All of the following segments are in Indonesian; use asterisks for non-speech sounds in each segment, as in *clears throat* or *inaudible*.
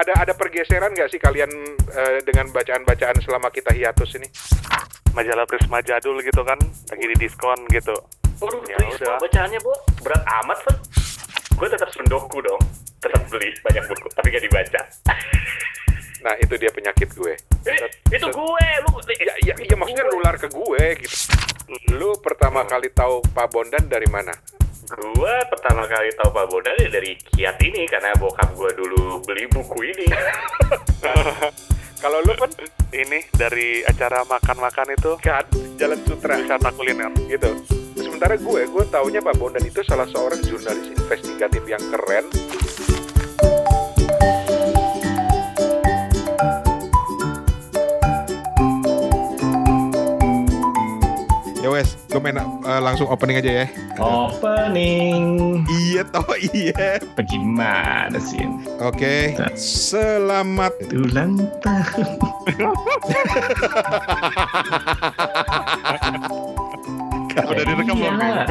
ada ada pergeseran nggak sih kalian eh, dengan bacaan-bacaan selama kita hiatus ini? Majalah Prisma jadul gitu kan, lagi di diskon gitu. Waduh, Ya udah. Bo, bacaannya, Bu. Berat amat, Fon. Gue tetap sendoku dong. Tetap beli banyak buku, tapi gak dibaca. *laughs* Nah itu dia penyakit gue. Eh, itu gue, lu. Ya, ya, ya maksudnya nular ke gue gitu. Lu pertama kali tahu Pak Bondan dari mana? Gue pertama kali tahu Pak Bondan ya dari kiat ini, karena bokap gue dulu beli buku ini. *laughs* Kalau lu kan Ini dari acara makan-makan itu kan Jalan Sutra wisata kuliner. gitu. Sementara gue, gue taunya Pak Bondan itu salah seorang jurnalis investigatif yang keren. Ya wes, gue main uh, langsung opening aja ya. Opening. Iya toh iya. Bagaimana sih? Oke, selamat Ulang tahun. Udah direkam belum? Iya.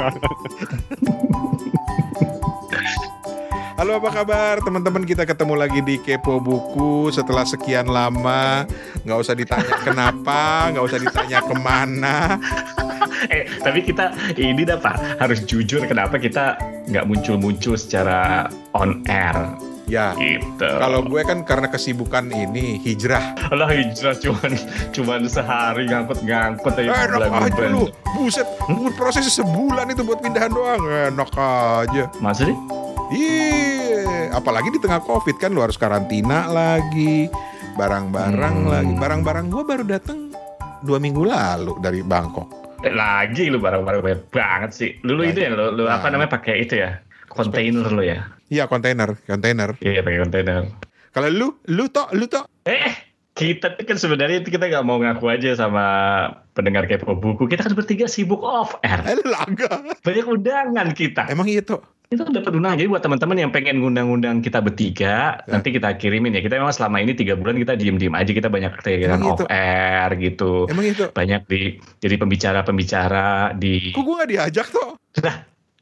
Halo apa kabar teman-teman kita ketemu lagi di Kepo Buku setelah sekian lama nggak usah ditanya kenapa nggak usah ditanya ke mana *laughs* eh, tapi kita ini dah Pak, harus jujur kenapa kita nggak muncul-muncul secara on air ya gitu. kalau gue kan karena kesibukan ini hijrah Alah hijrah cuman cuman sehari ngangkut-ngangkut aja enak bulan aja bulan. lu buset buat prosesnya sebulan itu buat pindahan doang enak aja Masa sih? iya apalagi di tengah covid kan lu harus karantina lagi barang-barang Hmm. lagi barang-barang gue baru datang dua minggu lalu dari Bangkok Eh, lagi lu barang-barang banyak banget sih. Lu, lu itu ya, lu, lu apa Banyak. namanya pakai itu ya? Kontainer lu ya? iya kontainer kontainer Iya pakai kontainer. Kalau lu, lu tok, lu tok. Eh, kita tuh kan sebenarnya itu kita nggak mau ngaku aja sama pendengar kepo buku. Kita kan bertiga sibuk off air. Eh, laga. Banyak undangan kita. Emang iya tok. Itu dapat undangan. Jadi buat teman-teman yang pengen ngundang-undang kita bertiga, Ya. nanti kita kirimin ya. Kita memang selama ini tiga bulan kita diem-diem aja. Kita banyak kegiatan Emang off air gitu. Emang itu. Banyak di jadi pembicara-pembicara di. Kok gue gak diajak tok?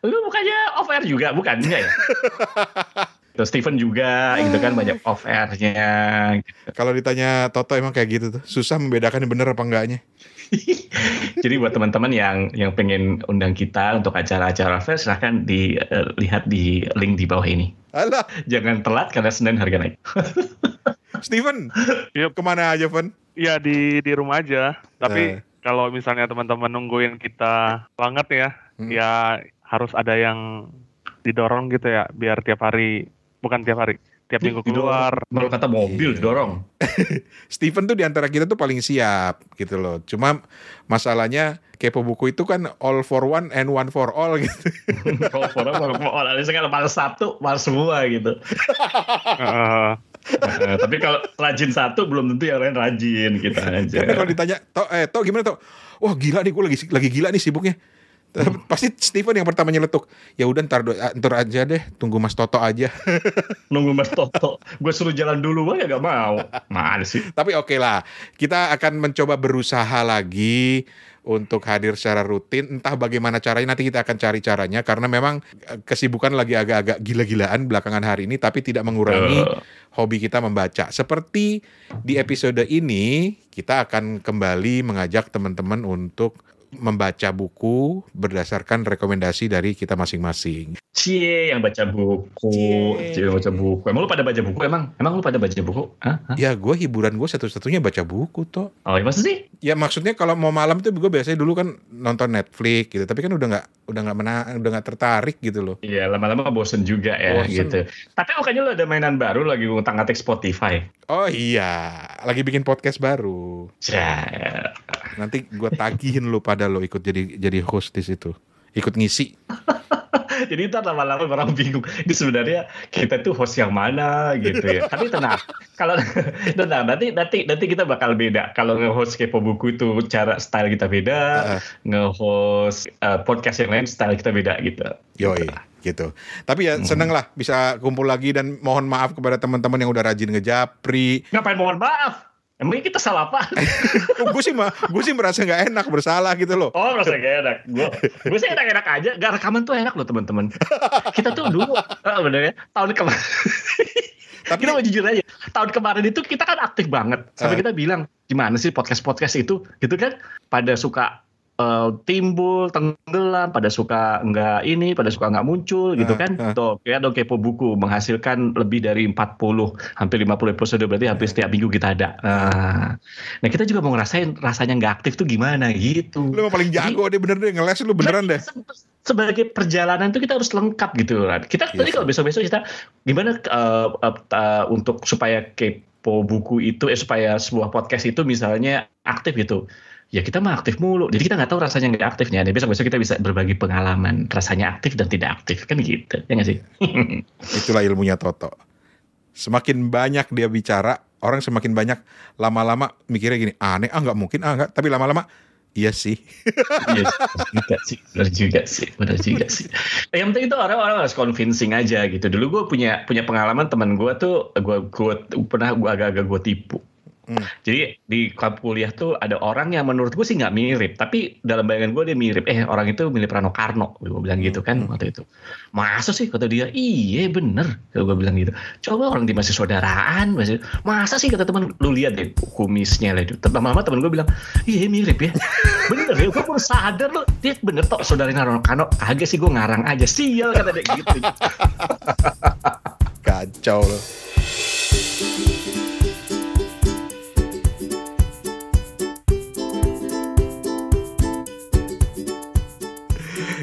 Lu bukannya off air juga, bukan? Enggak ya? *laughs* Terus Steven juga, gitu kan banyak *laughs* off airnya. Kalau ditanya Toto emang kayak gitu tuh. Susah membedakan yang bener apa enggaknya. *laughs* Jadi buat teman-teman yang yang pengen undang kita untuk acara-acara fair silahkan dilihat di link di bawah ini. Alah, Jangan telat karena Senin harga naik. *laughs* Steven. Yup. Ke mana aja, Ven? Iya di di rumah aja. Tapi Eh. kalau misalnya teman-teman nungguin kita banget ya, Hmm. ya harus ada yang didorong gitu ya, biar tiap hari, bukan tiap hari, tiap minggu keluar. Baru kata mobil Iya. dorong. *laughs* Steven tuh di antara kita tuh paling siap gitu loh. Cuma masalahnya kepo buku itu kan all for one and one for all gitu. Kalau orang mau mau orang kalau malas satu, malas semua gitu. Heeh. Nah, tapi kalau rajin satu belum tentu yang lain rajin kita aja. Tapi kalau ditanya, Tok, eh, Tok gimana Tok? Wah gila nih, gue lagi lagi gila nih sibuknya. Pasti Steven yang pertama nyeletuk. Ya udah ntar do- ntar aja deh, tunggu Mas Toto aja. *laughs* Nunggu Mas Toto. Gue suruh jalan dulu aja gak mau. Mana sih? Tapi oke lah, kita akan mencoba berusaha lagi untuk hadir secara rutin. Entah bagaimana caranya, nanti kita akan cari caranya. Karena memang eh, kesibukan lagi agak-agak gila-gilaan belakangan hari ini, tapi tidak mengurangi Eh, hobi kita membaca. Seperti di episode ini, kita akan kembali mengajak teman-teman untuk membaca buku berdasarkan rekomendasi dari kita masing-masing. Cie yang baca buku, Cie. Cie yang baca buku. Emang lu pada baca buku emang? Emang lu pada baca buku? Hah? Hah? Ya gue hiburan gue satu-satunya baca buku toh. Oh, masa sih? Ya maksudnya kalau mau malam tuh gue biasanya dulu kan nonton Netflix gitu, tapi kan udah nggak udah nggak mena udah nggak tertarik gitu loh. Iya, lama-lama bosen juga ya Bosen. gitu. Tapi bukannya lu ada mainan baru lagi ngutang-ngatik Spotify? Oh iya, lagi bikin podcast baru. Cie. Nanti gue tagihin lu pada lo ikut jadi jadi host di situ, ikut ngisi. *laughs* Jadi ntar lama-lama orang bingung. Ini sebenarnya kita tuh host yang mana gitu ya. Tapi tenang, kalau tenang nanti nanti nanti kita bakal beda. Kalau nge-host kepo buku itu cara style kita beda, Heeh. nge-host eh, podcast yang lain style kita beda gitu. Yoi, gitu. Tapi ya seneng lah bisa kumpul lagi dan mohon maaf kepada teman-teman yang udah rajin ngejapri. Ngapain mohon maaf? Emangnya kita salah apa? *laughs* gue sih mah, gue sih merasa nggak enak bersalah gitu loh. Oh, merasa gak enak. Gue, gue sih enak-enak aja. Gak rekaman tuh enak loh teman-teman. Kita tuh dulu, ah, bener ya, tahun kemarin. *laughs* Tapi- kita mau jujur aja. Tahun kemarin itu kita kan aktif banget. Sampai Eh. kita bilang gimana sih podcast podcast itu, gitu kan? Pada suka eh, timbul, tenggelam, pada suka nggak ini, pada suka nggak muncul, gitu Eh, kan? eh. Tuh, kayak dong kepo buku menghasilkan lebih dari 40, hampir 50 episode berarti hampir setiap minggu kita ada. Nah, nah kita juga mau ngerasain rasanya nggak aktif tuh gimana gitu. Lu paling jago deh bener deh ngeles lu beneran deh. Se- sebagai perjalanan itu kita harus lengkap gitu kan. Kita Iya tadi kalau besok-besok kita gimana eh, eh, eh, untuk supaya kepo buku itu eh supaya sebuah podcast itu misalnya aktif gitu. Ya kita mah aktif mulu. Jadi kita nggak tahu rasanya nggak aktifnya. Dan besok-besok kita bisa berbagi pengalaman rasanya aktif dan tidak aktif kan gitu. Ya nggak sih? *laughs* Itulah ilmunya Toto. Semakin banyak dia bicara, orang semakin banyak lama-lama mikirnya gini, aneh, ah nggak mungkin, ah nggak. Tapi lama-lama, iya sih. *laughs* Iya juga sih, benar juga sih, benar juga sih. Yang penting itu orang-orang harus convincing aja gitu. Dulu gue punya punya pengalaman teman gue tuh, gue gue pernah gue agak-agak gue tipu. Hmm. Jadi di klub kuliah tuh ada orang yang menurut gue sih nggak mirip, tapi dalam bayangan gue dia mirip. Eh orang itu mirip Rano Karno, gue bilang gitu kan Hmm. waktu itu. Masa sih kata dia, iya bener, gue bilang gitu. Coba orang di masih saudaraan, masih masa sih kata teman, lu lihat deh kumisnya lah itu. Lama-lama teman gue bilang, iya mirip ya. *laughs* bener ya, gue baru sadar lu, dia bener tok saudaranya Rano Karno. Agak sih gue ngarang aja, sial kata dia gitu. *laughs* Kacau loh.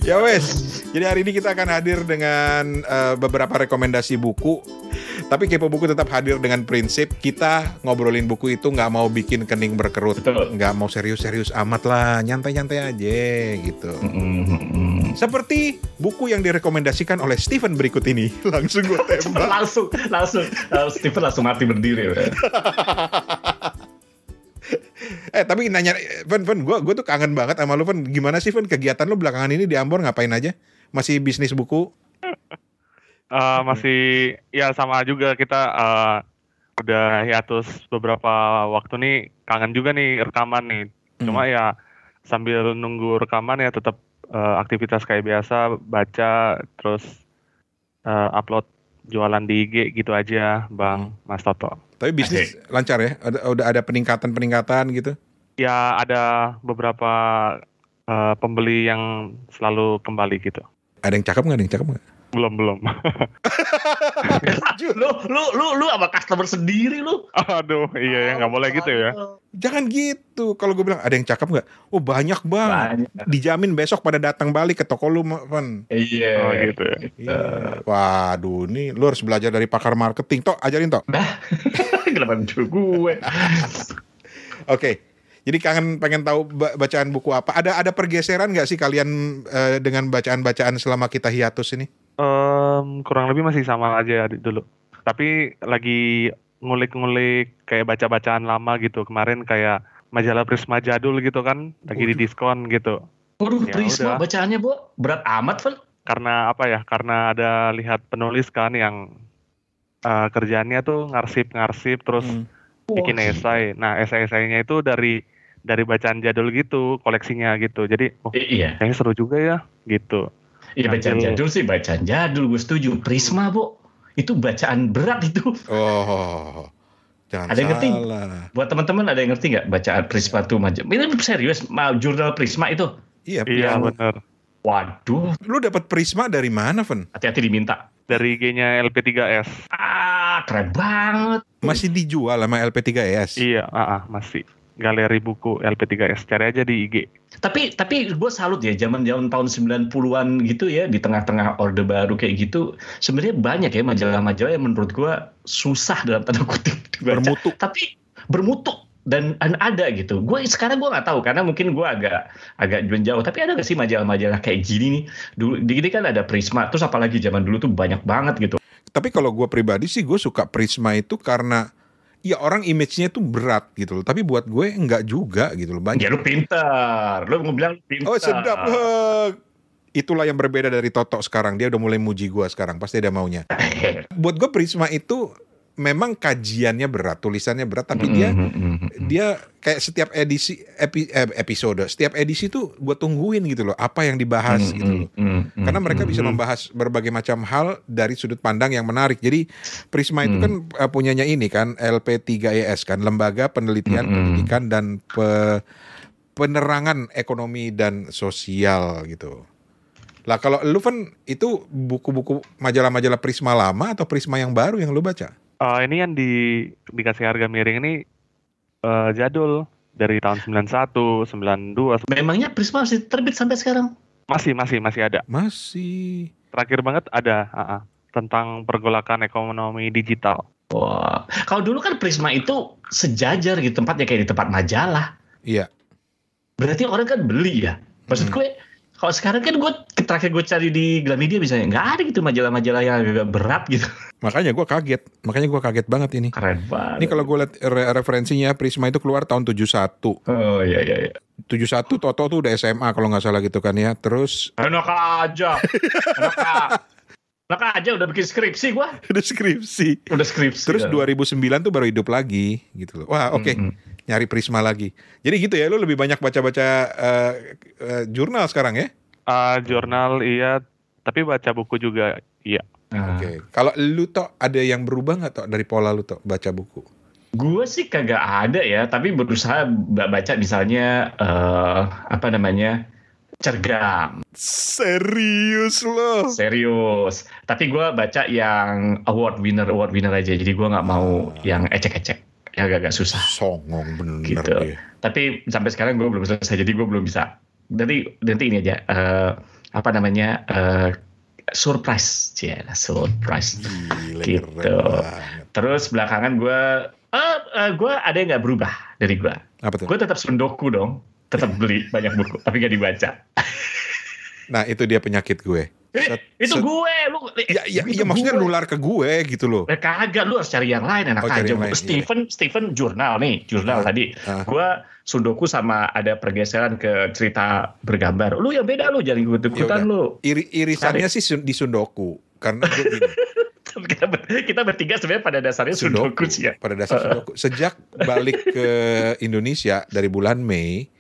Ya wes, jadi hari ini kita akan hadir dengan eh, beberapa rekomendasi buku. Tapi Kepo Buku tetap hadir dengan prinsip kita ngobrolin buku itu nggak mau bikin kening berkerut, nggak mau serius-serius amat lah, nyantai-nyantai aja gitu. Seperti buku yang direkomendasikan oleh Steven berikut ini, *laughs* langsung gue tembak. langsung, langsung, uh, Stephen langsung mati berdiri. *laughs* Eh tapi nanya, Ven, Ven, gue gue tuh kangen banget sama lu, Ven. Gimana sih, Ven, kegiatan lu belakangan ini di Ambon ngapain aja? Masih bisnis buku? *laughs* Eh, masih ya sama juga kita eh, udah hiatus beberapa waktu nih kangen juga nih rekaman nih. Cuma ya sambil nunggu rekaman ya tetap eh, aktivitas kayak biasa baca terus eh, upload jualan di IG gitu aja Bang Mas Toto. Tapi bisnis lancar ya? Ada, udah ada peningkatan-peningkatan gitu? Ya ada beberapa eh, pembeli yang selalu kembali gitu. Ada yang cakep nggak? Ada yang cakep nggak? Belum belum. lu, lu, lu, lu sama customer sendiri lu. Aduh iya ya nggak boleh gitu ya. Jangan gitu. Kalau gue bilang ada yang cakep nggak? Oh banyak bang. Banyak. Dijamin besok pada datang balik ke toko lu, Ven. Iya. Oh gitu ya. Iya. Waduh, nih lu harus belajar dari pakar marketing. Tok, ajarin Tok. Dah. *laughs* Kenapa gue? Oke. Jadi kangen pengen tahu ba- bacaan buku apa? Ada ada pergeseran nggak sih kalian eh, dengan bacaan-bacaan selama kita hiatus ini? Em, kurang lebih masih sama aja dulu. Tapi lagi ngulik-ngulik kayak baca-bacaan lama gitu. Kemarin kayak majalah Prisma jadul gitu kan, lagi di diskon gitu. Waduh, Ya Prisma udah. bacaannya, Bu. Berat amat, Vel. Karena apa ya? Karena ada lihat penulis kan yang eh, kerjaannya tuh ngarsip-ngarsip terus Hmm. bikin esai. Nah, esai-esainya itu dari dari bacaan jadul gitu, koleksinya gitu. Jadi, oh, Iya. kayaknya seru juga ya, gitu. Iya bacaan Jadul. jadul sih bacaan jadul gue setuju. Prisma bu, itu bacaan berat itu. Oh, jangan Ada yang ngerti? salah. Buat teman-teman ada yang ngerti nggak bacaan Prisma tuh macam? Ini serius, mau jurnal Prisma itu. Iya, Iya, bener. Waduh, Lu dapat Prisma dari mana, Ven? hati-hati diminta. Dari IG-nya LP3S. Ah, keren banget. Masih dijual sama LP3S. Iya, ah, ah, masih. Galeri buku LP3S. Cari aja di IG. Tapi tapi gue salut ya zaman zaman tahun 90-an gitu ya di tengah-tengah orde baru kayak gitu sebenarnya banyak ya majalah-majalah yang menurut gue susah dalam tanda kutip dibaca. Bermutu. tapi bermutu dan, dan ada gitu. Gue sekarang gue nggak tahu karena mungkin gue agak agak jauh. Tapi ada gak sih majalah-majalah kayak gini nih? Dulu di gini kan ada Prisma. Terus apalagi zaman dulu tuh banyak banget gitu. Tapi kalau gue pribadi sih gue suka Prisma itu karena ya orang image-nya tuh berat gitu loh. Tapi buat gue enggak juga gitu loh. Banyak. Ya lu pintar. Lu mau bilang lu pintar. Oh sedap. Itulah yang berbeda dari Toto sekarang. Dia udah mulai muji gue sekarang. Pasti ada maunya. *laughs* Buat gue Prisma itu memang kajiannya berat, tulisannya berat, tapi dia Mm, mm, mm, mm. dia kayak setiap edisi epi- eh, episode, setiap edisi tuh gue tungguin gitu loh, apa yang dibahas Mm, gitu loh. mm, Karena mereka bisa membahas berbagai macam hal dari sudut pandang yang menarik. Jadi Prisma itu kan eh, punyanya ini kan LP3ES kan, Lembaga Penelitian. Pendidikan dan Pe- Penerangan Ekonomi dan Sosial gitu. Lah kalau lu kan itu buku-buku majalah-majalah Prisma lama atau Prisma yang baru yang lu baca? Eh, ini yang di dikasih harga miring ini eh, jadul dari tahun 91, 92, Memangnya Prisma masih terbit sampai sekarang? masih masih masih ada. Masih. Terakhir banget ada ah, ah, tentang pergolakan ekonomi digital. Wah, kalau dulu kan Prisma itu sejajar gitu tempatnya kayak di tempat majalah. Iya. Berarti orang kan beli ya. Maksud Hmm. Gue, kalau sekarang kan gue terakhir gue cari di Gramedia misalnya nggak ada gitu majalah-majalah yang agak berat gitu. *laughs* Makanya gua kaget. Makanya gua kaget banget ini. Keren banget. Ini kalau gue lihat re- referensinya Prisma itu keluar tahun 71. Oh iya iya iya. 71 Toto tuh udah SMA kalau nggak salah gitu kan ya. Terus *laughs* Enak aja. Enak aja. Aja udah bikin skripsi gua. udah skripsi. Udah skripsi. Terus dah. 2009 tuh baru hidup lagi gitu loh. Wah, oke. Mm, mm. Nyari Prisma lagi. Jadi gitu ya, lu lebih banyak baca-baca eh, eh, jurnal sekarang ya? Ah, jurnal iya, tapi baca buku juga iya. Nah, Oke. Kalau lu toh ada yang berubah nggak toh dari pola lu toh baca buku? Gue sih kagak ada ya, tapi berusaha ba- baca misalnya eh, apa namanya cergam, Serius lo? serius. Tapi gue baca yang award winner award winner aja, jadi gue nggak mau yang ecek-ecek, yang agak susah. Songong bener Gitu. dia. Tapi sampai sekarang gue belum selesai, jadi gue belum bisa. Nanti nanti ini aja eh, apa namanya eh, surprise, ya surprise. Gila, Gitu. banget. Terus belakangan gue, eh eh, gue ada yang nggak berubah dari gue. Apa tuh? Gue tetap sundoku dong, tetap beli banyak buku, tapi gak dibaca. Nah itu dia penyakit gue. Eh, itu gue, lu. eh, Ya, ya, itu ya maksudnya gue. nular ke gue gitu loh. Eh, kagak, lu harus cari yang lain enak Oh, aja. iya. Stephen, Stephen jurnal nih, jurnal Ah, tadi. ah. Gue sundoku sama ada pergeseran ke cerita bergambar. Lu yang beda lu, jangan ikut-ikutan Ya lu. Iri, irisannya sih sun- di Sundoku. Karena gue gini, *laughs* kita, ber- kita bertiga sebenarnya pada dasarnya sundoku, sih ya. Pada dasar Sundoku. *laughs* Sejak balik ke Indonesia dari bulan Mei,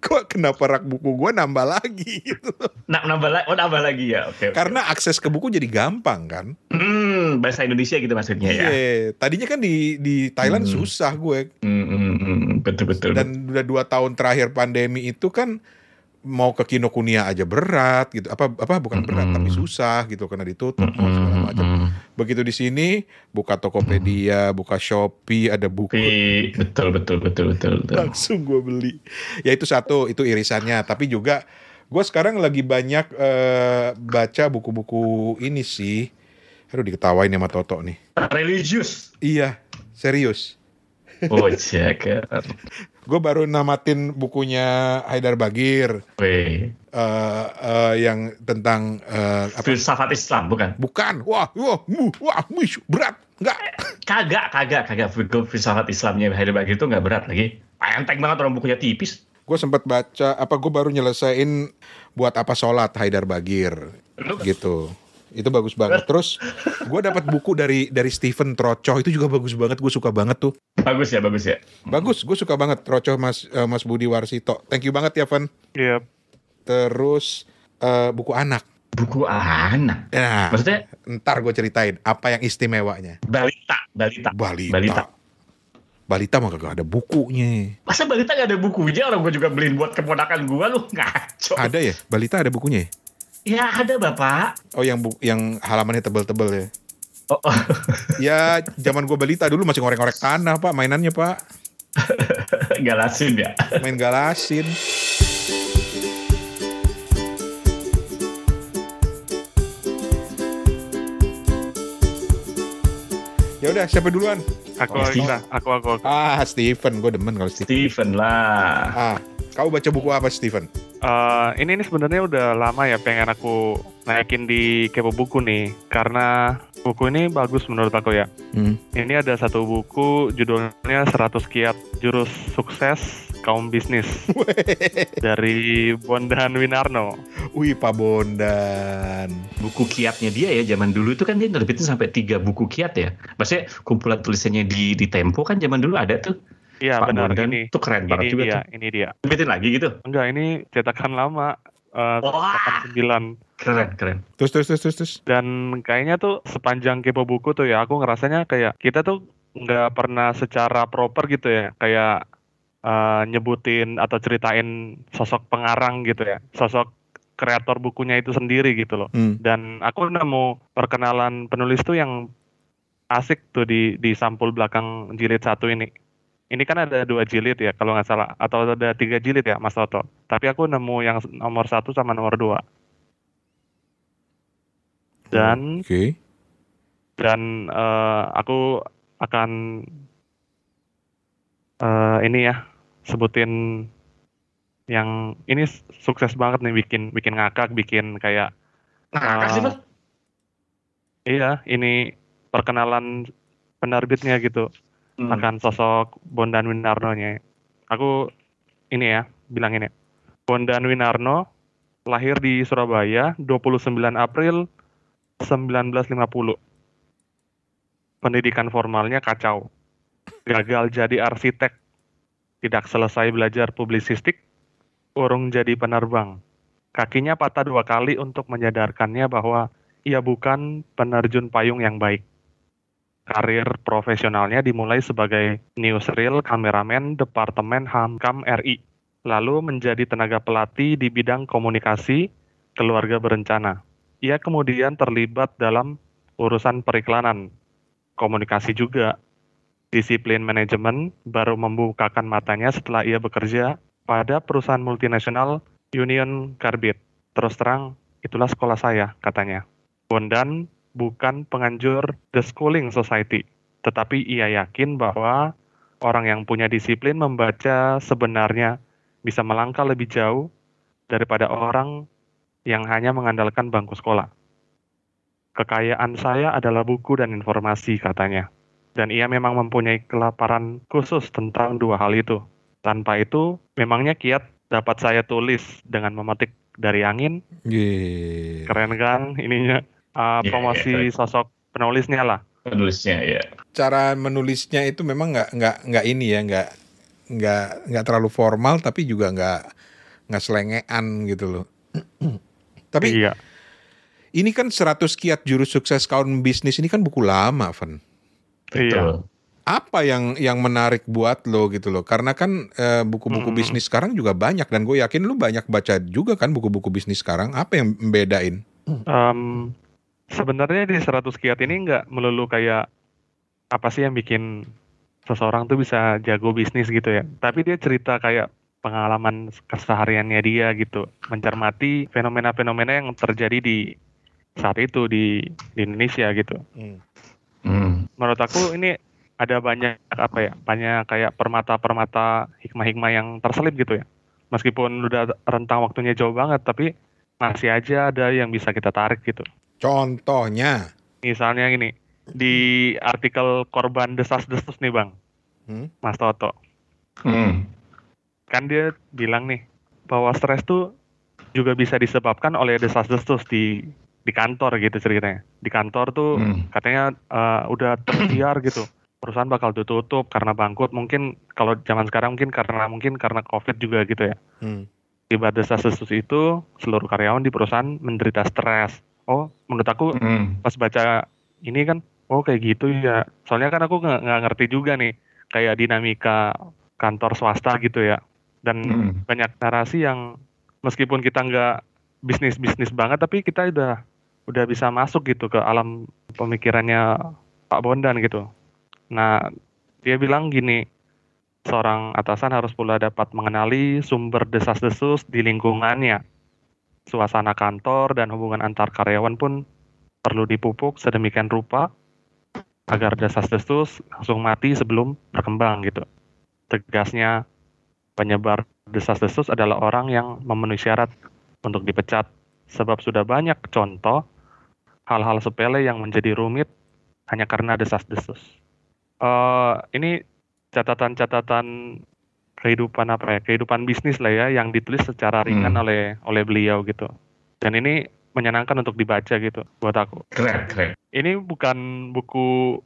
kok kenapa rak buku gue nambah lagi *laughs* gitu. Nah, nambah lagi, oh nambah lagi ya. Oke. oke. Karena akses ke buku jadi gampang kan. Hmm, bahasa Indonesia gitu maksudnya ya. Iya. Tadinya kan di di Thailand Hmm. susah gue. Hmm, hmm, hmm, betul betul. Dan udah dua tahun terakhir pandemi itu kan mau ke Kinokuniya aja berat gitu. Apa apa bukan berat Mm-mm. tapi susah gitu karena ditutup mau segala macam. Begitu di sini buka Tokopedia, buka Shopee, ada buku betul betul betul betul. betul. langsung gue beli. Ya itu satu, itu irisannya. Tapi juga gue sekarang lagi banyak eh, baca buku-buku ini sih. Aduh diketawain sama Toto nih. Religius. Iya, serius. Oh. Gue baru namatin bukunya Haidar Bagir eh, eh, yang tentang apa? Filsafat Islam bukan? Bukan, wah, wah, wah, wish, berat, enggak. Kagak, kagak, kagak. Fil- Filsafat Islamnya Heidelberg itu nggak berat lagi. Enteng banget orang bukunya tipis. Gue sempat baca, apa gue baru nyelesain buat apa sholat Haidar Bagir, gitu. Itu bagus banget. Terus gue dapat buku dari dari Stephen Trocoh itu juga bagus banget. Gue suka banget tuh. Bagus ya, bagus ya. Bagus, gue suka banget Trocoh Mas eh, Mas Budi Warsito. Thank you banget ya, Van. Iya. Terus eh, buku anak. Buku anak. Nah, Maksudnya ntar gue ceritain apa yang istimewanya. balita, balita. Balita. Balita. Balita mah kagak ada bukunya. Masa balita nggak ada bukunya? Orang gue juga beliin buat keponakan gue lu ngaco. Ada ya? Balita ada bukunya ya? Ada bapak. Oh yang bu yang halamannya tebel-tebel ya. Oh, oh. *laughs* Ya zaman gue balita dulu masih ngorek-ngorek tanah pak mainannya pak. *laughs* galasin ya. Main galasin. Ya udah siapa duluan? Aku Oh. Aku aku aku. Ah Steven, gue demen kalau Steven. Steven lah. Ah, kau baca buku apa Steven? Eh, ini ini sebenarnya udah lama ya pengen aku naikin di kepo buku nih karena buku ini bagus menurut aku ya. Hmm. Ini ada satu buku judulnya 100 kiat jurus sukses kaum bisnis *laughs* dari Bondan Winarno. Wih, Pak Bondan. Buku kiatnya dia ya zaman dulu itu kan dia nerbitin sampai tiga buku kiat ya. Maksudnya kumpulan tulisannya di di Tempo kan zaman dulu ada tuh. Iya Pak benar Bondan ini. itu keren banget Ini juga dia, tuh. ini dia. Lagi gitu. Enggak, ini cetakan lama. eh, Wah. 89 Keren, keren. Terus terus terus terus. terus. dan kayaknya tuh sepanjang kepo buku tuh ya aku ngerasanya kayak kita tuh nggak pernah secara proper gitu ya kayak eh, nyebutin atau ceritain sosok pengarang gitu ya sosok kreator bukunya itu sendiri gitu loh Hmm. dan aku nemu perkenalan penulis tuh yang asik tuh di di sampul belakang jilid satu ini ini kan ada dua jilid ya kalau nggak salah atau ada tiga jilid ya Mas Toto tapi aku nemu yang nomor satu sama nomor dua dan Oke. dan eh, aku akan eh, ini ya sebutin yang ini sukses banget nih bikin bikin ngakak bikin kayak Nah, Ah. kasih Pak. iya ini perkenalan penerbitnya gitu Hmm. akan sosok Bondan Winarno-nya. Aku ini ya, bilang ini. Bondan Winarno lahir di Surabaya 29 April 1950. Pendidikan formalnya kacau. Gagal jadi arsitek. Tidak selesai belajar publisistik. Urung jadi penerbang. Kakinya patah dua kali untuk menyadarkannya bahwa ia bukan penerjun payung yang baik karir profesionalnya dimulai sebagai newsreel kameramen Departemen Hamkam RI, lalu menjadi tenaga pelatih di bidang komunikasi keluarga berencana. Ia kemudian terlibat dalam urusan periklanan, komunikasi juga. Disiplin manajemen baru membukakan matanya setelah ia bekerja pada perusahaan multinasional Union Carbide. Terus terang, itulah sekolah saya, katanya. Bondan bukan penganjur The Schooling Society, tetapi ia yakin bahwa orang yang punya disiplin membaca sebenarnya bisa melangkah lebih jauh daripada orang yang hanya mengandalkan bangku sekolah. Kekayaan saya adalah buku dan informasi, katanya. Dan ia memang mempunyai kelaparan khusus tentang dua hal itu. Tanpa itu, memangnya kiat dapat saya tulis dengan memetik dari angin Ye. keren kan ininya Uh, promosi iya, sosok penulisnya lah Penulisnya ya. Cara menulisnya itu memang nggak nggak nggak ini ya nggak nggak nggak terlalu formal tapi juga nggak nggak selengean gitu loh. *clears throat* tapi iya ini kan 100 kiat juru sukses kaum bisnis ini kan buku lama, Van. iya Betul. Apa yang yang menarik buat lo gitu loh? Karena kan eh, buku-buku Hmm. bisnis sekarang juga banyak dan gue yakin lu banyak baca juga kan buku-buku bisnis sekarang. Apa yang membedain? Em, sebenarnya di 100 kiat ini nggak melulu kayak apa sih yang bikin seseorang tuh bisa jago bisnis gitu ya. Tapi dia cerita kayak pengalaman kesehariannya dia gitu mencermati fenomena-fenomena yang terjadi di saat itu di di Indonesia gitu. Hmm. menurut aku ini ada banyak apa ya banyak kayak permata-permata hikmah-hikmah yang terselip gitu ya. Meskipun udah rentang waktunya jauh banget tapi masih aja ada yang bisa kita tarik gitu Contohnya, misalnya gini di artikel korban desas-desus nih bang Hmm. Mas Toto Hmm. kan dia bilang nih bahwa stres tuh juga bisa disebabkan oleh desas-desus di di kantor gitu ceritanya di kantor tuh Hmm. katanya eh, udah tersiar gitu perusahaan bakal tutup karena bangkrut mungkin kalau zaman sekarang mungkin karena mungkin karena covid juga gitu ya Hmm. akibat desas-desus itu seluruh karyawan di perusahaan menderita stres oh menurut aku Hmm. pas baca ini kan oh kayak gitu ya soalnya kan aku nggak ngerti juga nih kayak dinamika kantor swasta gitu ya dan Hmm. banyak narasi yang meskipun kita nggak bisnis bisnis banget tapi kita udah udah bisa masuk gitu ke alam pemikirannya Pak Bondan gitu nah dia bilang gini seorang atasan harus pula dapat mengenali sumber desas-desus di lingkungannya suasana kantor dan hubungan antar karyawan pun perlu dipupuk sedemikian rupa agar desas-desus langsung mati sebelum berkembang gitu. Tegasnya penyebar desas-desus adalah orang yang memenuhi syarat untuk dipecat sebab sudah banyak contoh hal-hal sepele yang menjadi rumit hanya karena desas-desus. Eh, ini catatan-catatan kehidupan apa ya kehidupan bisnis lah ya yang ditulis secara ringan Hmm. oleh oleh beliau gitu dan ini menyenangkan untuk dibaca gitu buat aku Keren, keren. ini bukan buku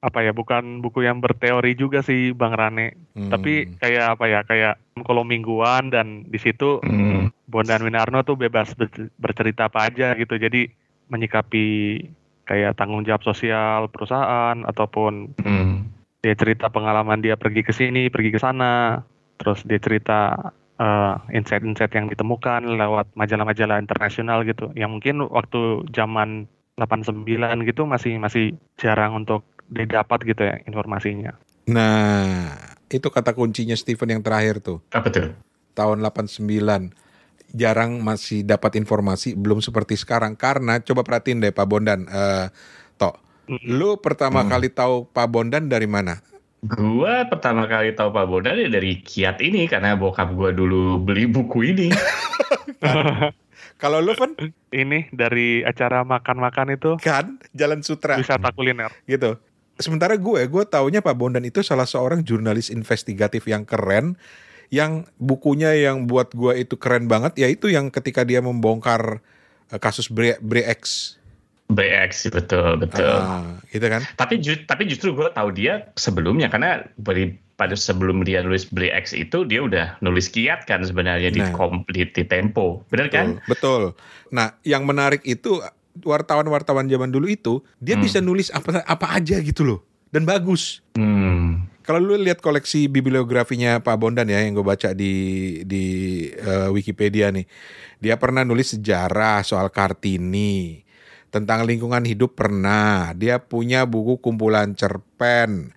apa ya bukan buku yang berteori juga sih bang Rane Hmm. tapi kayak apa ya kayak kolom mingguan dan di situ Hmm. Bondan Winarno tuh bebas ber- bercerita apa aja gitu jadi menyikapi kayak tanggung jawab sosial perusahaan ataupun Hmm. dia cerita pengalaman dia pergi ke sini, pergi ke sana, terus dia cerita eh, insight-insight yang ditemukan lewat majalah-majalah internasional gitu. Yang mungkin waktu zaman 89 gitu masih masih jarang untuk didapat gitu ya informasinya. Nah, itu kata kuncinya Steven yang terakhir tuh. Apa tuh? Tahun 89. Jarang masih dapat informasi, belum seperti sekarang. Karena, coba perhatiin deh Pak Bondan. eh Tok, Mm. lu pertama Hmm. kali tahu Pak Bondan dari mana? Gua pertama kali tahu Pak Bondan ya dari Kiat ini karena bokap gua dulu beli buku ini. *laughs* Kalau lu kan, Ini dari acara makan-makan itu kan Jalan Sutra wisata kuliner. gitu. Sementara gue, gue taunya Pak Bondan itu salah seorang jurnalis investigatif yang keren, yang bukunya yang buat gue itu keren banget, yaitu yang ketika dia membongkar eh, kasus Bre Brex, BX betul betul. ah, gitu kan? Tapi ju- tapi justru gue tahu dia sebelumnya karena dari pada sebelum dia nulis Beli X itu dia udah nulis kiat kan sebenarnya di Nah. di, di Tempo, benar kan? Betul. Nah, yang menarik itu wartawan-wartawan zaman dulu itu dia Hmm. bisa nulis apa apa aja gitu loh, dan bagus. Hmm. Kalau lu lihat koleksi bibliografinya Pak Bondan ya yang gue baca di di eh, Wikipedia nih, dia pernah nulis sejarah soal Kartini, tentang lingkungan hidup pernah. Dia punya buku kumpulan cerpen,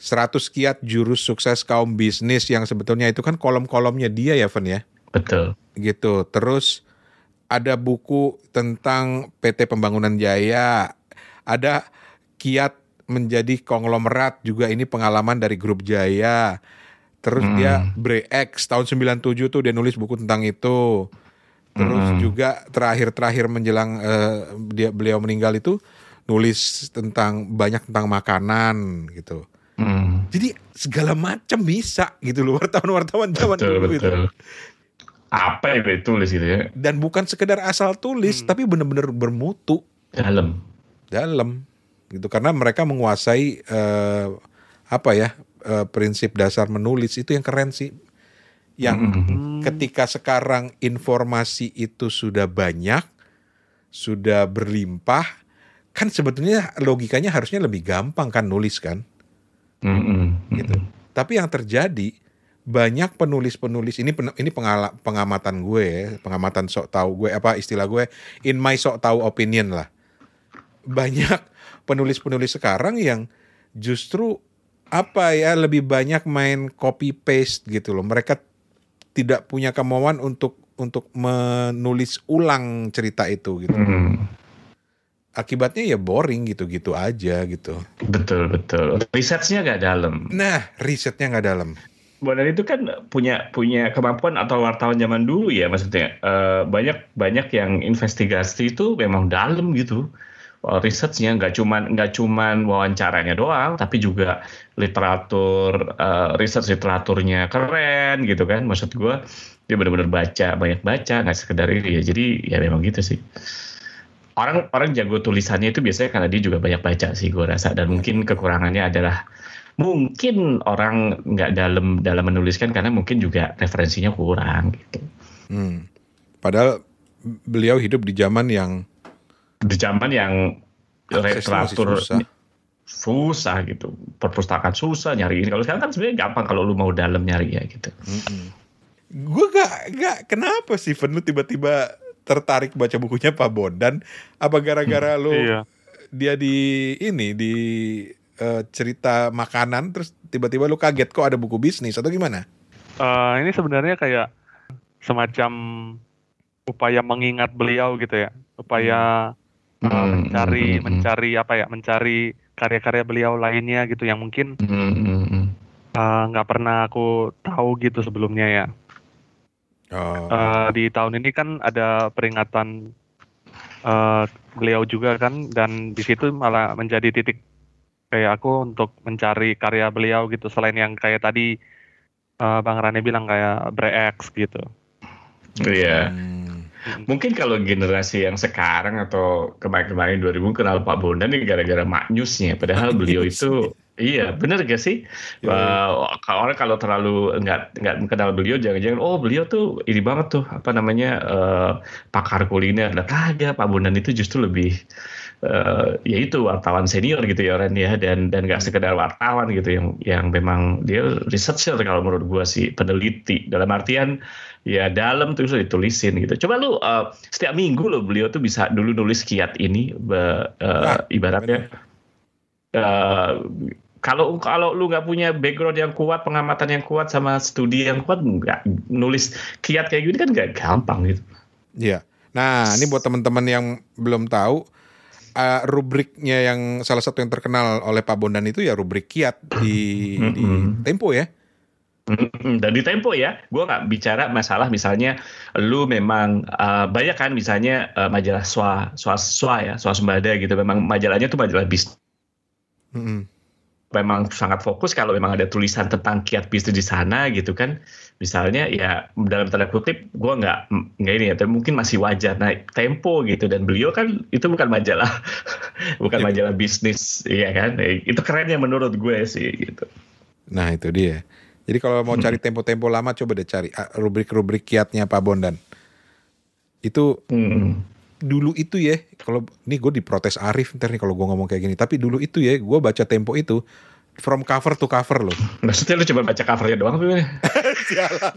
100 kiat jurus sukses kaum bisnis yang sebetulnya itu kan kolom-kolomnya dia ya, Ven ya, Betul. gitu. Terus ada buku tentang PT Pembangunan Jaya, ada kiat menjadi konglomerat juga ini pengalaman dari grup Jaya. Terus Hmm. dia Brex tahun 97 tuh dia nulis buku tentang itu. Terus Hmm. juga terakhir-terakhir menjelang eh, dia beliau meninggal itu nulis tentang banyak tentang makanan gitu. Hmm. Jadi segala macam bisa gitu loh wartawan-wartawan zaman Betul dulu itu. betul. Apa yang dia tulis gitu ya? Dan bukan sekedar asal tulis Hmm. tapi benar-benar bermutu Dalam. dalam gitu karena mereka menguasai eh, apa ya eh, prinsip dasar menulis itu yang keren sih yang Hmm. Hmm. ketika sekarang informasi itu sudah banyak sudah berlimpah kan sebetulnya logikanya harusnya lebih gampang kan nulis kan? Hmm, hmm, gitu. Tapi yang terjadi banyak penulis-penulis ini ini pengala- pengamatan gue ya, pengamatan sok tahu gue apa istilah gue? In my sok tahu opinion lah. Banyak penulis-penulis sekarang yang justru apa ya lebih banyak main copy paste gitu loh. Mereka tidak punya kemauan untuk untuk menulis ulang cerita itu gitu Hmm. akibatnya ya boring gitu-gitu aja gitu Betul betul. Risetnya nggak dalam. nah risetnya nggak dalam Bondan itu kan punya punya kemampuan atau wartawan zaman dulu ya maksudnya Eh, banyak banyak yang investigasi itu memang dalam gitu Oh, researchnya nggak cuman nggak cuman wawancaranya doang tapi juga literatur eh, research literaturnya keren gitu kan maksud gua dia benar-benar baca banyak baca nggak sekedar ini ya jadi ya memang gitu sih orang orang jago tulisannya itu biasanya karena dia juga banyak baca sih gua rasa dan mungkin kekurangannya adalah mungkin orang nggak dalam dalam menuliskan karena mungkin juga referensinya kurang gitu. Hmm. Padahal beliau hidup di zaman yang Di zaman yang Aksesnya literatur susah. susah gitu, perpustakaan susah nyari ini. Kalau sekarang kan sebenarnya gampang kalau lu mau dalam nyari ya gitu. gue gak, gak kenapa sih Ven lu tiba-tiba tertarik baca bukunya Pak Bondan apa gara-gara lu Iya. dia di ini di eh, cerita makanan terus tiba-tiba lu kaget kok ada buku bisnis atau gimana? Eh, ini sebenarnya kayak semacam upaya mengingat beliau gitu ya, upaya eh, Hmm, mencari hmm, hmm, mencari apa ya, mencari karya-karya beliau lainnya gitu yang mungkin hmm, hmm, hmm. eh, nggak pernah aku tahu gitu sebelumnya ya. Oh, Eh, di tahun ini kan ada peringatan eh, beliau juga kan dan di situ malah menjadi titik kayak aku untuk mencari karya beliau gitu selain yang kayak tadi eh, Bang Rane bilang kayak Brex gitu. Iya. Hmm. *laughs* Mungkin kalau generasi yang sekarang atau kemarin-kemarin 2000 kenal Pak Bondan ini gara-gara maknyusnya. Padahal beliau itu iya bener gak sih? Iya, Wah, kalau orang kalau terlalu nggak nggak kenal beliau jangan-jangan oh beliau tuh ini banget tuh apa namanya eh, pakar kuliner. Nah kagak Pak Bondan itu justru lebih eh, ya itu wartawan senior gitu ya Ren ya dan dan nggak sekedar wartawan gitu yang yang memang dia researcher kalau menurut gua sih peneliti dalam artian ya dalam tuh bisa ditulisin gitu. Coba lu eh, setiap minggu lo beliau tuh bisa dulu nulis kiat ini be- eh, Nah, ibaratnya eh, kalau kalau lu nggak punya background yang kuat, pengamatan yang kuat sama studi yang kuat, nggak nulis kiat kayak gini kan nggak gampang gitu. Iya. Nah, ini buat teman-teman yang belum tahu eh, rubriknya yang salah satu yang terkenal oleh Pak Bondan itu ya rubrik kiat di, di. Tempo ya. Dan di Tempo ya, gue nggak bicara masalah misalnya lu memang uh, banyak kan misalnya uh, majalah swa swa swa ya swasembada gitu, memang majalahnya tuh majalah bisnis Mm-mm. memang sangat fokus kalau memang ada tulisan tentang kiat bisnis di sana gitu kan misalnya ya dalam tanda kutip gue nggak nggak ini ya tapi mungkin masih wajar nah tempo gitu dan beliau kan itu bukan majalah *laughs* bukan Iya. majalah bisnis iya kan itu keren ya menurut gue sih gitu Nah, itu dia. Jadi kalau mau cari tempo-tempo lama coba deh cari ah, rubrik-rubrik kiatnya Pak Bondan. Itu Hmm. dulu itu ya, kalau nih gue diprotes Arif ntar nih kalau gue ngomong kayak gini. Tapi dulu itu ya, gue baca Tempo itu from cover to cover loh. maksudnya lu coba baca covernya doang gimana? *laughs* Jalan.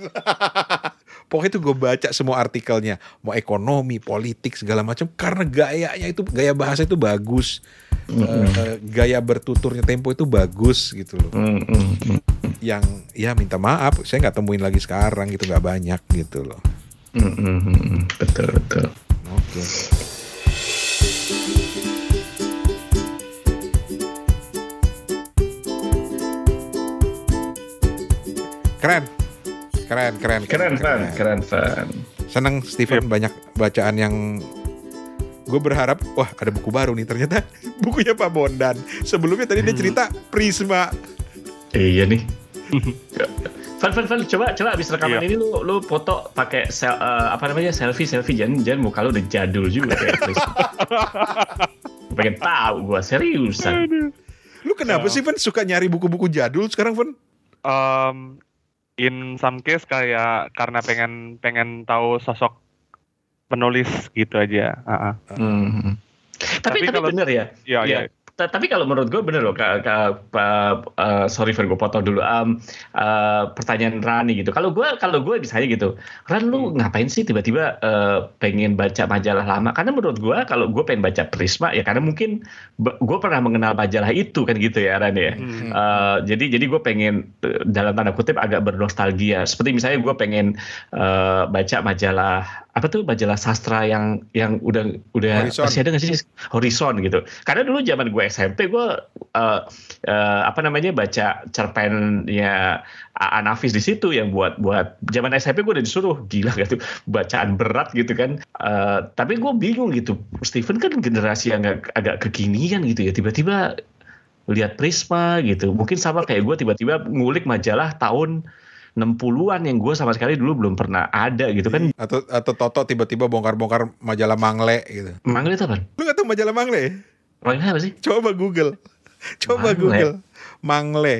Pokoknya itu gue baca semua artikelnya, mau ekonomi, politik segala macam karena gayanya itu gaya bahasa itu bagus, Eh, gaya bertuturnya Tempo itu bagus gitu loh. Hmm. Yang ya minta maaf, saya nggak temuin lagi sekarang gitu nggak banyak gitu loh. Hmm, betul betul Oke. Keren. Keren, keren, keren fan keren fan Seneng Steven banyak bacaan yang gue berharap wah ada buku baru nih ternyata *laughs* bukunya Pak Bondan. Sebelumnya tadi dia cerita Prisma. iya nih Fan, fan, fan, coba, coba abis rekaman Iya. ini lu, lu foto pakai sel, eh, apa namanya selfie, selfie, jangan, jangan muka lu udah jadul juga kayak. *laughs* Pengen tahu gua seriusan. Lu kenapa Oh. sih Van suka nyari buku-buku jadul sekarang Van? Um, in some case kayak karena pengen pengen tahu sosok penulis gitu aja. Ah. Hmm. Tapi, Tapi tapi, kalau- bener ya. Iya, Iya. Ta- Tapi kalau menurut gue bener loh, Kak, Kak- Pak- eh, sorry Fer, gue potong dulu. Em, eh, pertanyaan Rani gitu. Kalau gue, kalau gue misalnya gitu, Ran lu ngapain sih tiba-tiba eh, pengen baca majalah lama? Karena menurut gue, kalau gue pengen baca Prisma ya karena mungkin gue pernah mengenal majalah itu kan gitu ya Ran ya. Hmm. Eh, jadi jadi gue pengen dalam tanda kutip agak bernostalgia. Seperti misalnya gue pengen eh, baca majalah apa tuh majalah sastra yang yang udah udah Horizon. masih ada nggak sih Horizon gitu. Karena dulu zaman gue SMP gue eh, eh, apa namanya baca cerpennya A. Nafis di situ yang buat buat zaman SMP gue udah disuruh gila gak tuh bacaan berat gitu kan. Eh, tapi gue bingung gitu. Steven kan generasi yang agak, agak kekinian gitu ya. Tiba-tiba lihat Prisma gitu. Mungkin sama kayak gue tiba-tiba ngulik majalah tahun 60-an yang gue sama sekali dulu belum pernah ada gitu kan. Atau atau Toto tiba-tiba bongkar-bongkar majalah Mangle gitu. Manggil itu apa? Lu gak tahu majalah Mangle? Manggil apa sih? Coba Google. Coba Mangle. Google. Mangle.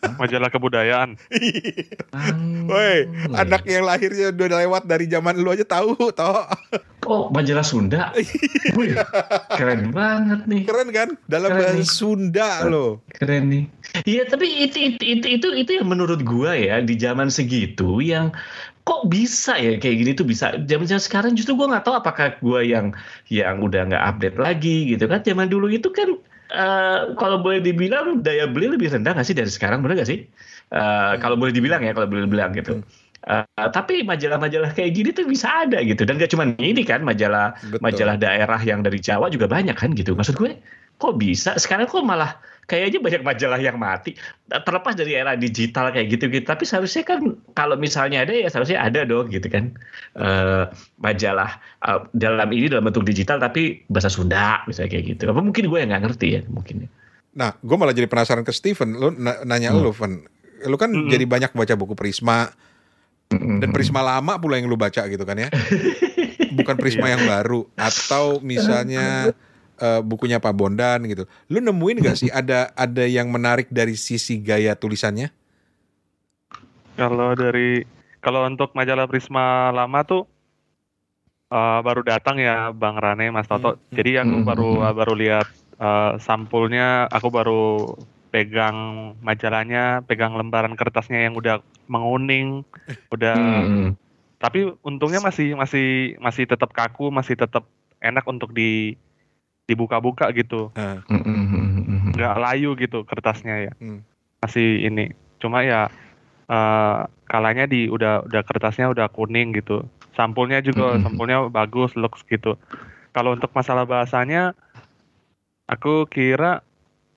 Majalah kebudayaan. Woi, Mangle. anak yang lahirnya udah lewat dari zaman lu aja tahu, toh. Oh, majalah Sunda. *laughs* Wih, keren banget nih. Keren kan? Dalam Keren bahasa nih. Sunda loh. Keren nih. Iya, tapi itu itu, itu itu itu yang menurut gua ya di zaman segitu yang kok bisa ya kayak gini tuh bisa. Zaman-zaman sekarang justru gua nggak tahu apakah gua yang yang udah nggak update lagi gitu kan. Zaman dulu itu kan eh, kalau boleh dibilang daya beli lebih rendah nggak sih dari sekarang bener nggak sih? Eh, Kalau boleh dibilang ya, kalau boleh dibilang gitu. Eh, tapi majalah-majalah kayak gini tuh bisa ada gitu dan gak cuma ini kan majalah Betul. majalah daerah yang dari Jawa juga banyak kan gitu. Maksud gue kok bisa sekarang kok malah kayaknya banyak majalah yang mati terlepas dari era digital kayak gitu gitu tapi seharusnya kan kalau misalnya ada ya seharusnya ada dong gitu kan Eh, majalah eh, dalam ini dalam bentuk digital tapi bahasa Sunda misalnya kayak gitu apa mungkin gue yang nggak ngerti ya mungkin Nah, gue malah jadi penasaran ke Steven. Lu na- nanya Hmm. lu, Van. Lu kan Mm-mm. jadi banyak baca buku Prisma Mm-mm. dan Prisma lama pula yang lu baca gitu kan ya. *laughs* Bukan Prisma Iya. yang baru atau misalnya *laughs* eh, bukunya Pak Bondan gitu. Lu nemuin gak sih ada ada yang menarik dari sisi gaya tulisannya? Kalau dari kalau untuk majalah Prisma lama tuh eh, baru datang ya Bang Rane, Mas Toto. Hmm. Jadi aku Hmm. baru baru lihat eh, sampulnya, aku baru pegang majalahnya, pegang lembaran kertasnya yang udah menguning, udah. Mm-mm. Tapi untungnya masih masih masih tetap kaku, masih tetap enak untuk di dibuka-buka gitu, Mm-mm. nggak layu gitu kertasnya ya. Hmm. Masih ini. Cuma ya eh kalanya di udah udah kertasnya udah kuning gitu. Sampulnya juga sampulnya bagus, looks gitu. Kalau untuk masalah bahasanya, aku kira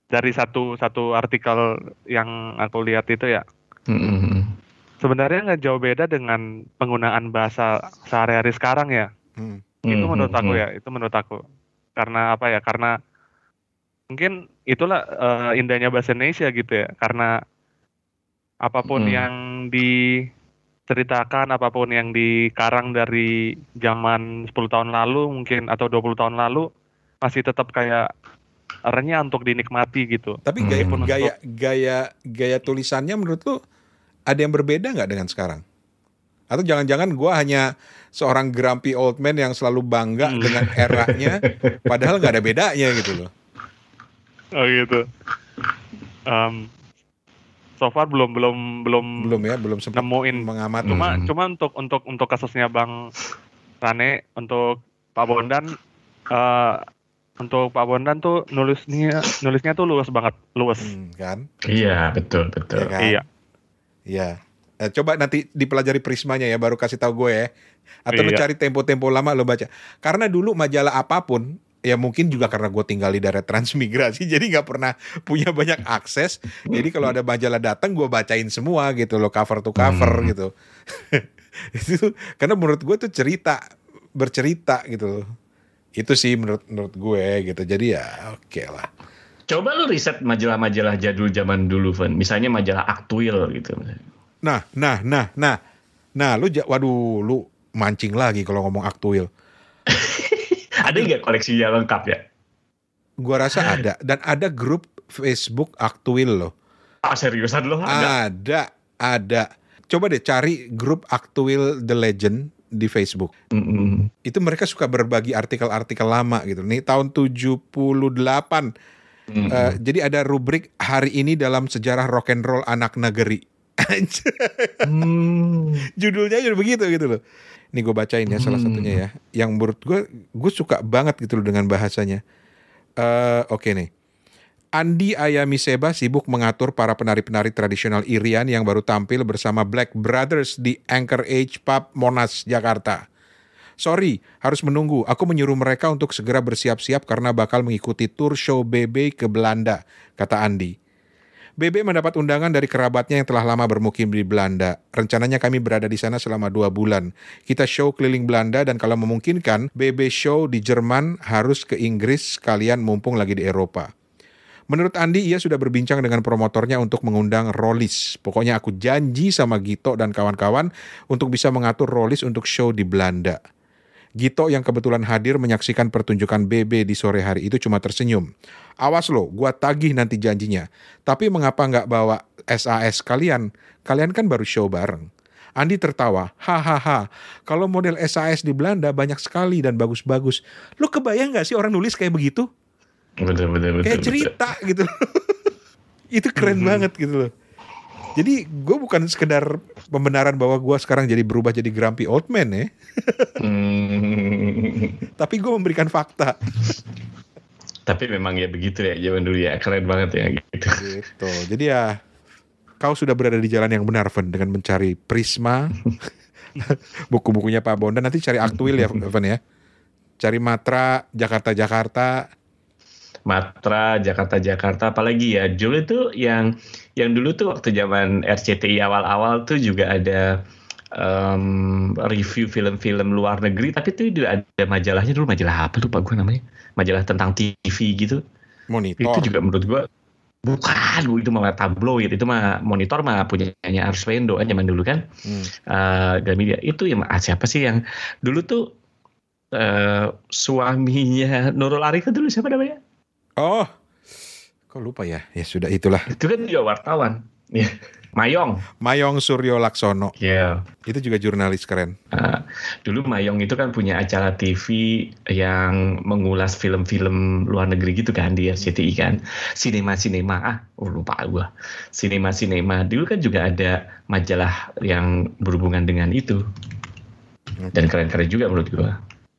dari satu satu artikel yang aku lihat itu ya, sebenarnya nggak jauh beda dengan penggunaan bahasa sehari-hari sekarang ya. hmm. Itu menurut aku ya, itu menurut aku. Karena apa ya? Karena mungkin itulah eh, indahnya bahasa Indonesia gitu ya. Karena apa pun Hmm. yang diceritakan, apa pun yang dikarang dari zaman 10 tahun lalu mungkin atau 20 tahun lalu masih tetap kayak renyah untuk dinikmati gitu. Tapi Hmm. gaya Meskipun gaya untuk- gaya gaya tulisannya menurut lu ada yang berbeda nggak dengan sekarang? Atau jangan-jangan gua hanya seorang grumpy old man yang selalu bangga Hmm. dengan eranya, *laughs* padahal nggak ada bedanya gitu loh. Oh gitu. Em, so far belum belum belum, Belum ya, belum sempat nemuin mengamati. cuma Hmm. cuma untuk untuk untuk kasusnya bang Rane untuk Pak Bondan eh untuk Pak Bondan tuh nulisnya nulisnya tuh luas banget luas Hmm, kan? Iya, betul, Ya betul. kan? iya Iya. Eh, coba nanti dipelajari prismanya ya, baru kasih tahu gue ya. Atau lu Iya. cari tempo-tempo lama lo baca. Karena dulu majalah apa pun, ya mungkin juga karena gue tinggal di daerah transmigrasi, *laughs* jadi nggak pernah punya banyak akses. Jadi kalau ada majalah datang, gue bacain semua gitu loh, cover to cover Hmm. gitu. *laughs* itu karena menurut gue tuh cerita bercerita gitu loh. Itu sih menurut menurut gue gitu. Jadi ya oke lah. Coba lu riset majalah-majalah jadul zaman dulu, Van. Misalnya majalah Aktuil gitu. Nah, nah, nah, nah. Nah, lu waduh, lu mancing lagi kalau ngomong aktuil. *laughs* Ada nggak koleksinya lengkap ya? Gua rasa ada dan ada grup Facebook Aktuil loh. Ah seriusan loh ada. Ada, ada. Coba deh cari grup Aktuil The Legend di Facebook. Mm-mm. Itu mereka suka berbagi artikel-artikel lama gitu. Nih tahun 78. Mm-mm. Eh, jadi ada rubrik hari ini dalam sejarah rock and roll anak negeri. Hmm. Judulnya udah begitu gitu loh. Ini gue bacain ya salah Hmm. satunya ya. Yang menurut gue, gue suka banget gitu loh dengan bahasanya. Eh Oke nih. Andi Ayami Seba sibuk mengatur para penari-penari tradisional Irian yang baru tampil bersama Black Brothers di Anchor Age Pub Monas, Jakarta. Sorry, harus menunggu. Aku menyuruh mereka untuk segera bersiap-siap karena bakal mengikuti tour show BB ke Belanda, kata Andi. BB mendapat undangan dari kerabatnya yang telah lama bermukim di Belanda. Rencananya kami berada di sana selama dua bulan. Kita show keliling Belanda dan kalau memungkinkan, BB show di Jerman harus ke Inggris sekalian mumpung lagi di Eropa. Menurut Andi, ia sudah berbincang dengan promotornya untuk mengundang Rollis. Pokoknya aku janji sama Gito dan kawan-kawan untuk bisa mengatur Rollis untuk show di Belanda. Gito yang kebetulan hadir menyaksikan pertunjukan BB di sore hari itu cuma tersenyum. Awas lo, gua tagih nanti janjinya. Tapi mengapa nggak bawa SAS kalian? Kalian kan baru show bareng. Andi tertawa, hahaha. Kalau model SAS di Belanda banyak sekali dan bagus-bagus. Lo kebayang nggak sih orang nulis kayak begitu? Betul, betul, betul. Kayak cerita gitu loh. *laughs* Itu keren Mhm. banget gitu loh. Jadi gue bukan sekedar pembenaran bahwa gue sekarang jadi berubah jadi grumpy old man ya. Hmm. Tapi gue memberikan fakta. Tapi memang ya begitu ya zaman dulu ya keren banget ya gitu. Gitu. Jadi ya kau sudah berada di jalan yang benar, Ven, dengan mencari Prisma, *laughs* buku-bukunya Pak Bondan. Nanti cari Aktuil ya, Ven ya. Cari Matra, Jakarta-Jakarta. Matra, Jakarta, Jakarta, apalagi ya dulu itu yang yang dulu tuh waktu zaman RCTI awal-awal tuh juga ada em, review film-film luar negeri, tapi itu juga ada majalahnya dulu majalah apa lupa gue namanya, majalah tentang TV gitu. Monitor. Itu juga menurut gue Bukan, Bu, itu mah tabloid, itu mah monitor mah punyanya Arswendo kan zaman dulu kan. Hmm. Eh Gramedia itu yang ah, siapa sih yang dulu tuh eh suaminya Nurul Arifin dulu siapa namanya? Oh, kok lupa ya? Ya sudah itulah. Itu kan juga wartawan. Ya. Mayong. Mayong Suryo Laksono. Ya. Itu juga jurnalis keren. Eh, dulu Mayong itu kan punya acara TV yang mengulas film-film luar negeri gitu kan di RCTI kan. Sinema Sinema ah, oh, lupa gua. Sinema Sinema. Dulu kan juga ada majalah yang berhubungan dengan itu. Dan keren-keren juga menurut gua.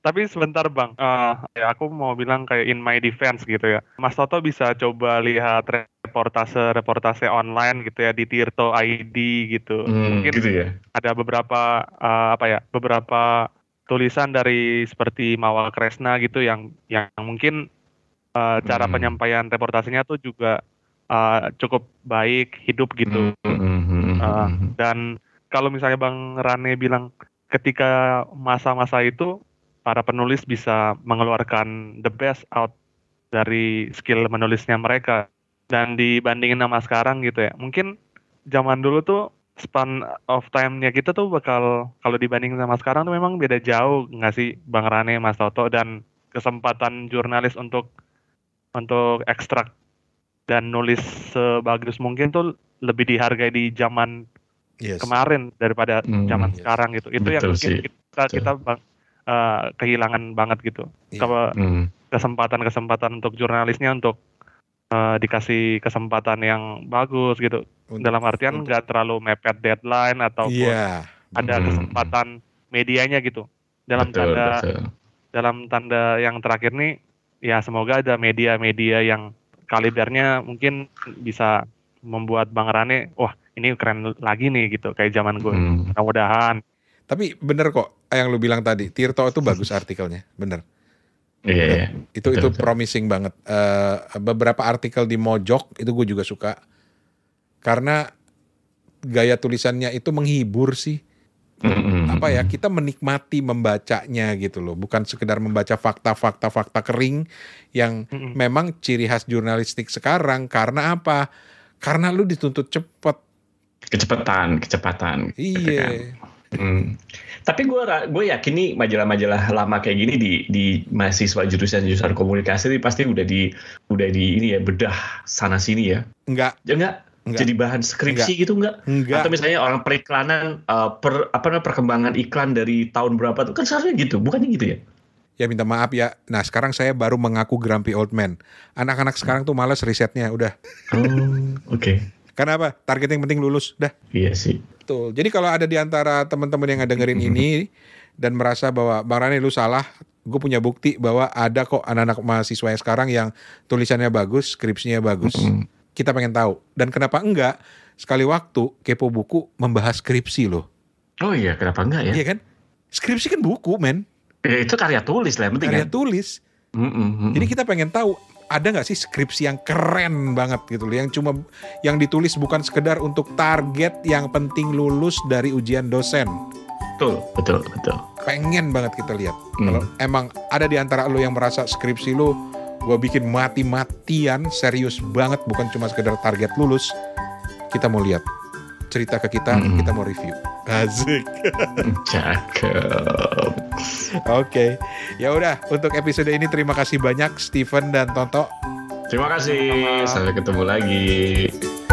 Tapi sebentar bang, Eh, ya aku mau bilang kayak in my defense gitu ya. Mas Toto bisa coba lihat reportase-reportase online gitu ya di Tirto ID gitu. Hmm, Mungkin gitu ya. ada beberapa eh, apa ya, beberapa tulisan dari seperti Mawal Kresna gitu yang yang mungkin eh, cara Hmm. penyampaian reportasenya tuh juga eh, cukup baik, hidup gitu. Hmm, hmm. Dan kalau misalnya Bang Rane bilang ketika masa-masa itu para penulis bisa mengeluarkan the best out dari skill menulisnya mereka dan dibandingin sama sekarang gitu ya. Mungkin zaman dulu tuh span of time-nya kita tuh bakal kalau dibandingin sama sekarang tuh memang beda jauh nggak sih Bang Rane, Mas Toto dan kesempatan jurnalis untuk untuk ekstrak dan nulis sebagus mungkin tuh lebih dihargai di zaman Yes. kemarin daripada Hmm, zaman yes. sekarang gitu. Itu yang mungkin sih, kita kita eh, kehilangan banget gitu. Iya. Ke- Hmm. Kesempatan-kesempatan untuk jurnalisnya untuk eh, dikasih kesempatan yang bagus gitu. Untuk- Dalam artian untuk- nggak terlalu mepet deadline ataupun Iya. ada Hmm. kesempatan medianya gitu. Dalam betul, tanda betul. dalam tanda yang terakhir nih ya semoga ada media-media yang kalibernya mungkin bisa membuat Bang Rane wah ini keren lagi nih gitu kayak zaman gue. Hmm. Mudah-mudahan Tapi bener kok yang lu bilang tadi. Tirto itu bagus artikelnya, bener. Iya, iya. Itu Betul, itu betul. promising banget. Eh, beberapa artikel di Mojok itu gue juga suka karena gaya tulisannya itu menghibur sih. Hmm, hmm, Apa ya? Kita menikmati membacanya gitu loh, bukan sekedar membaca fakta-fakta fakta kering yang memang ciri khas jurnalistik sekarang. Karena apa? Karena lu dituntut cepet. Kecepatan, kecepatan. gitu kan. Hmm. Tapi gue gue yakin nih majalah-majalah lama kayak gini di di mahasiswa jurusan jurusan komunikasi ini pasti udah di udah di ini ya bedah sana sini ya. Enggak, Ya enggak? Enggak. Jadi bahan skripsi gitu enggak? enggak. Atau misalnya orang periklanan eh, per apa namanya perkembangan iklan dari tahun berapa tuh kan seharusnya gitu, bukannya gitu ya? Ya minta maaf ya. Nah sekarang saya baru mengaku grumpy old man. Anak-anak sekarang tuh males risetnya. Udah. Oh, oke. Karena apa? Target yang penting lulus. Dah. Iya sih. Betul. Jadi kalau ada di antara teman-teman yang dengerin ini dan merasa bahwa Bang Rani lu salah, gue punya bukti bahwa ada kok anak-anak mahasiswa yang sekarang yang tulisannya bagus, skripsinya bagus. Mm. Kita pengen tahu. Dan kenapa enggak? Sekali waktu kepo buku membahas skripsi loh. Oh iya, kenapa enggak ya? Iya kan? Skripsi kan buku, men. Ya, itu karya tulis lah yang penting Karya kan. tulis. Mm, mm, mm. Jadi kita pengen tahu ada nggak sih skripsi yang keren banget gitu loh, yang cuma yang ditulis bukan sekedar untuk target yang penting lulus dari ujian dosen. betul, betul, betul. Pengen banget kita lihat. Hmm. Kalau emang ada di antara lo yang merasa skripsi lo gue bikin mati-matian, serius banget, bukan cuma sekedar target lulus, kita mau lihat. Cerita ke kita, Hmm. kita mau review. Asik. *laughs* Cakep. Oke. Ya udah, untuk episode ini terima kasih banyak Steven dan Tonto. Terima kasih. Sampai ketemu lagi.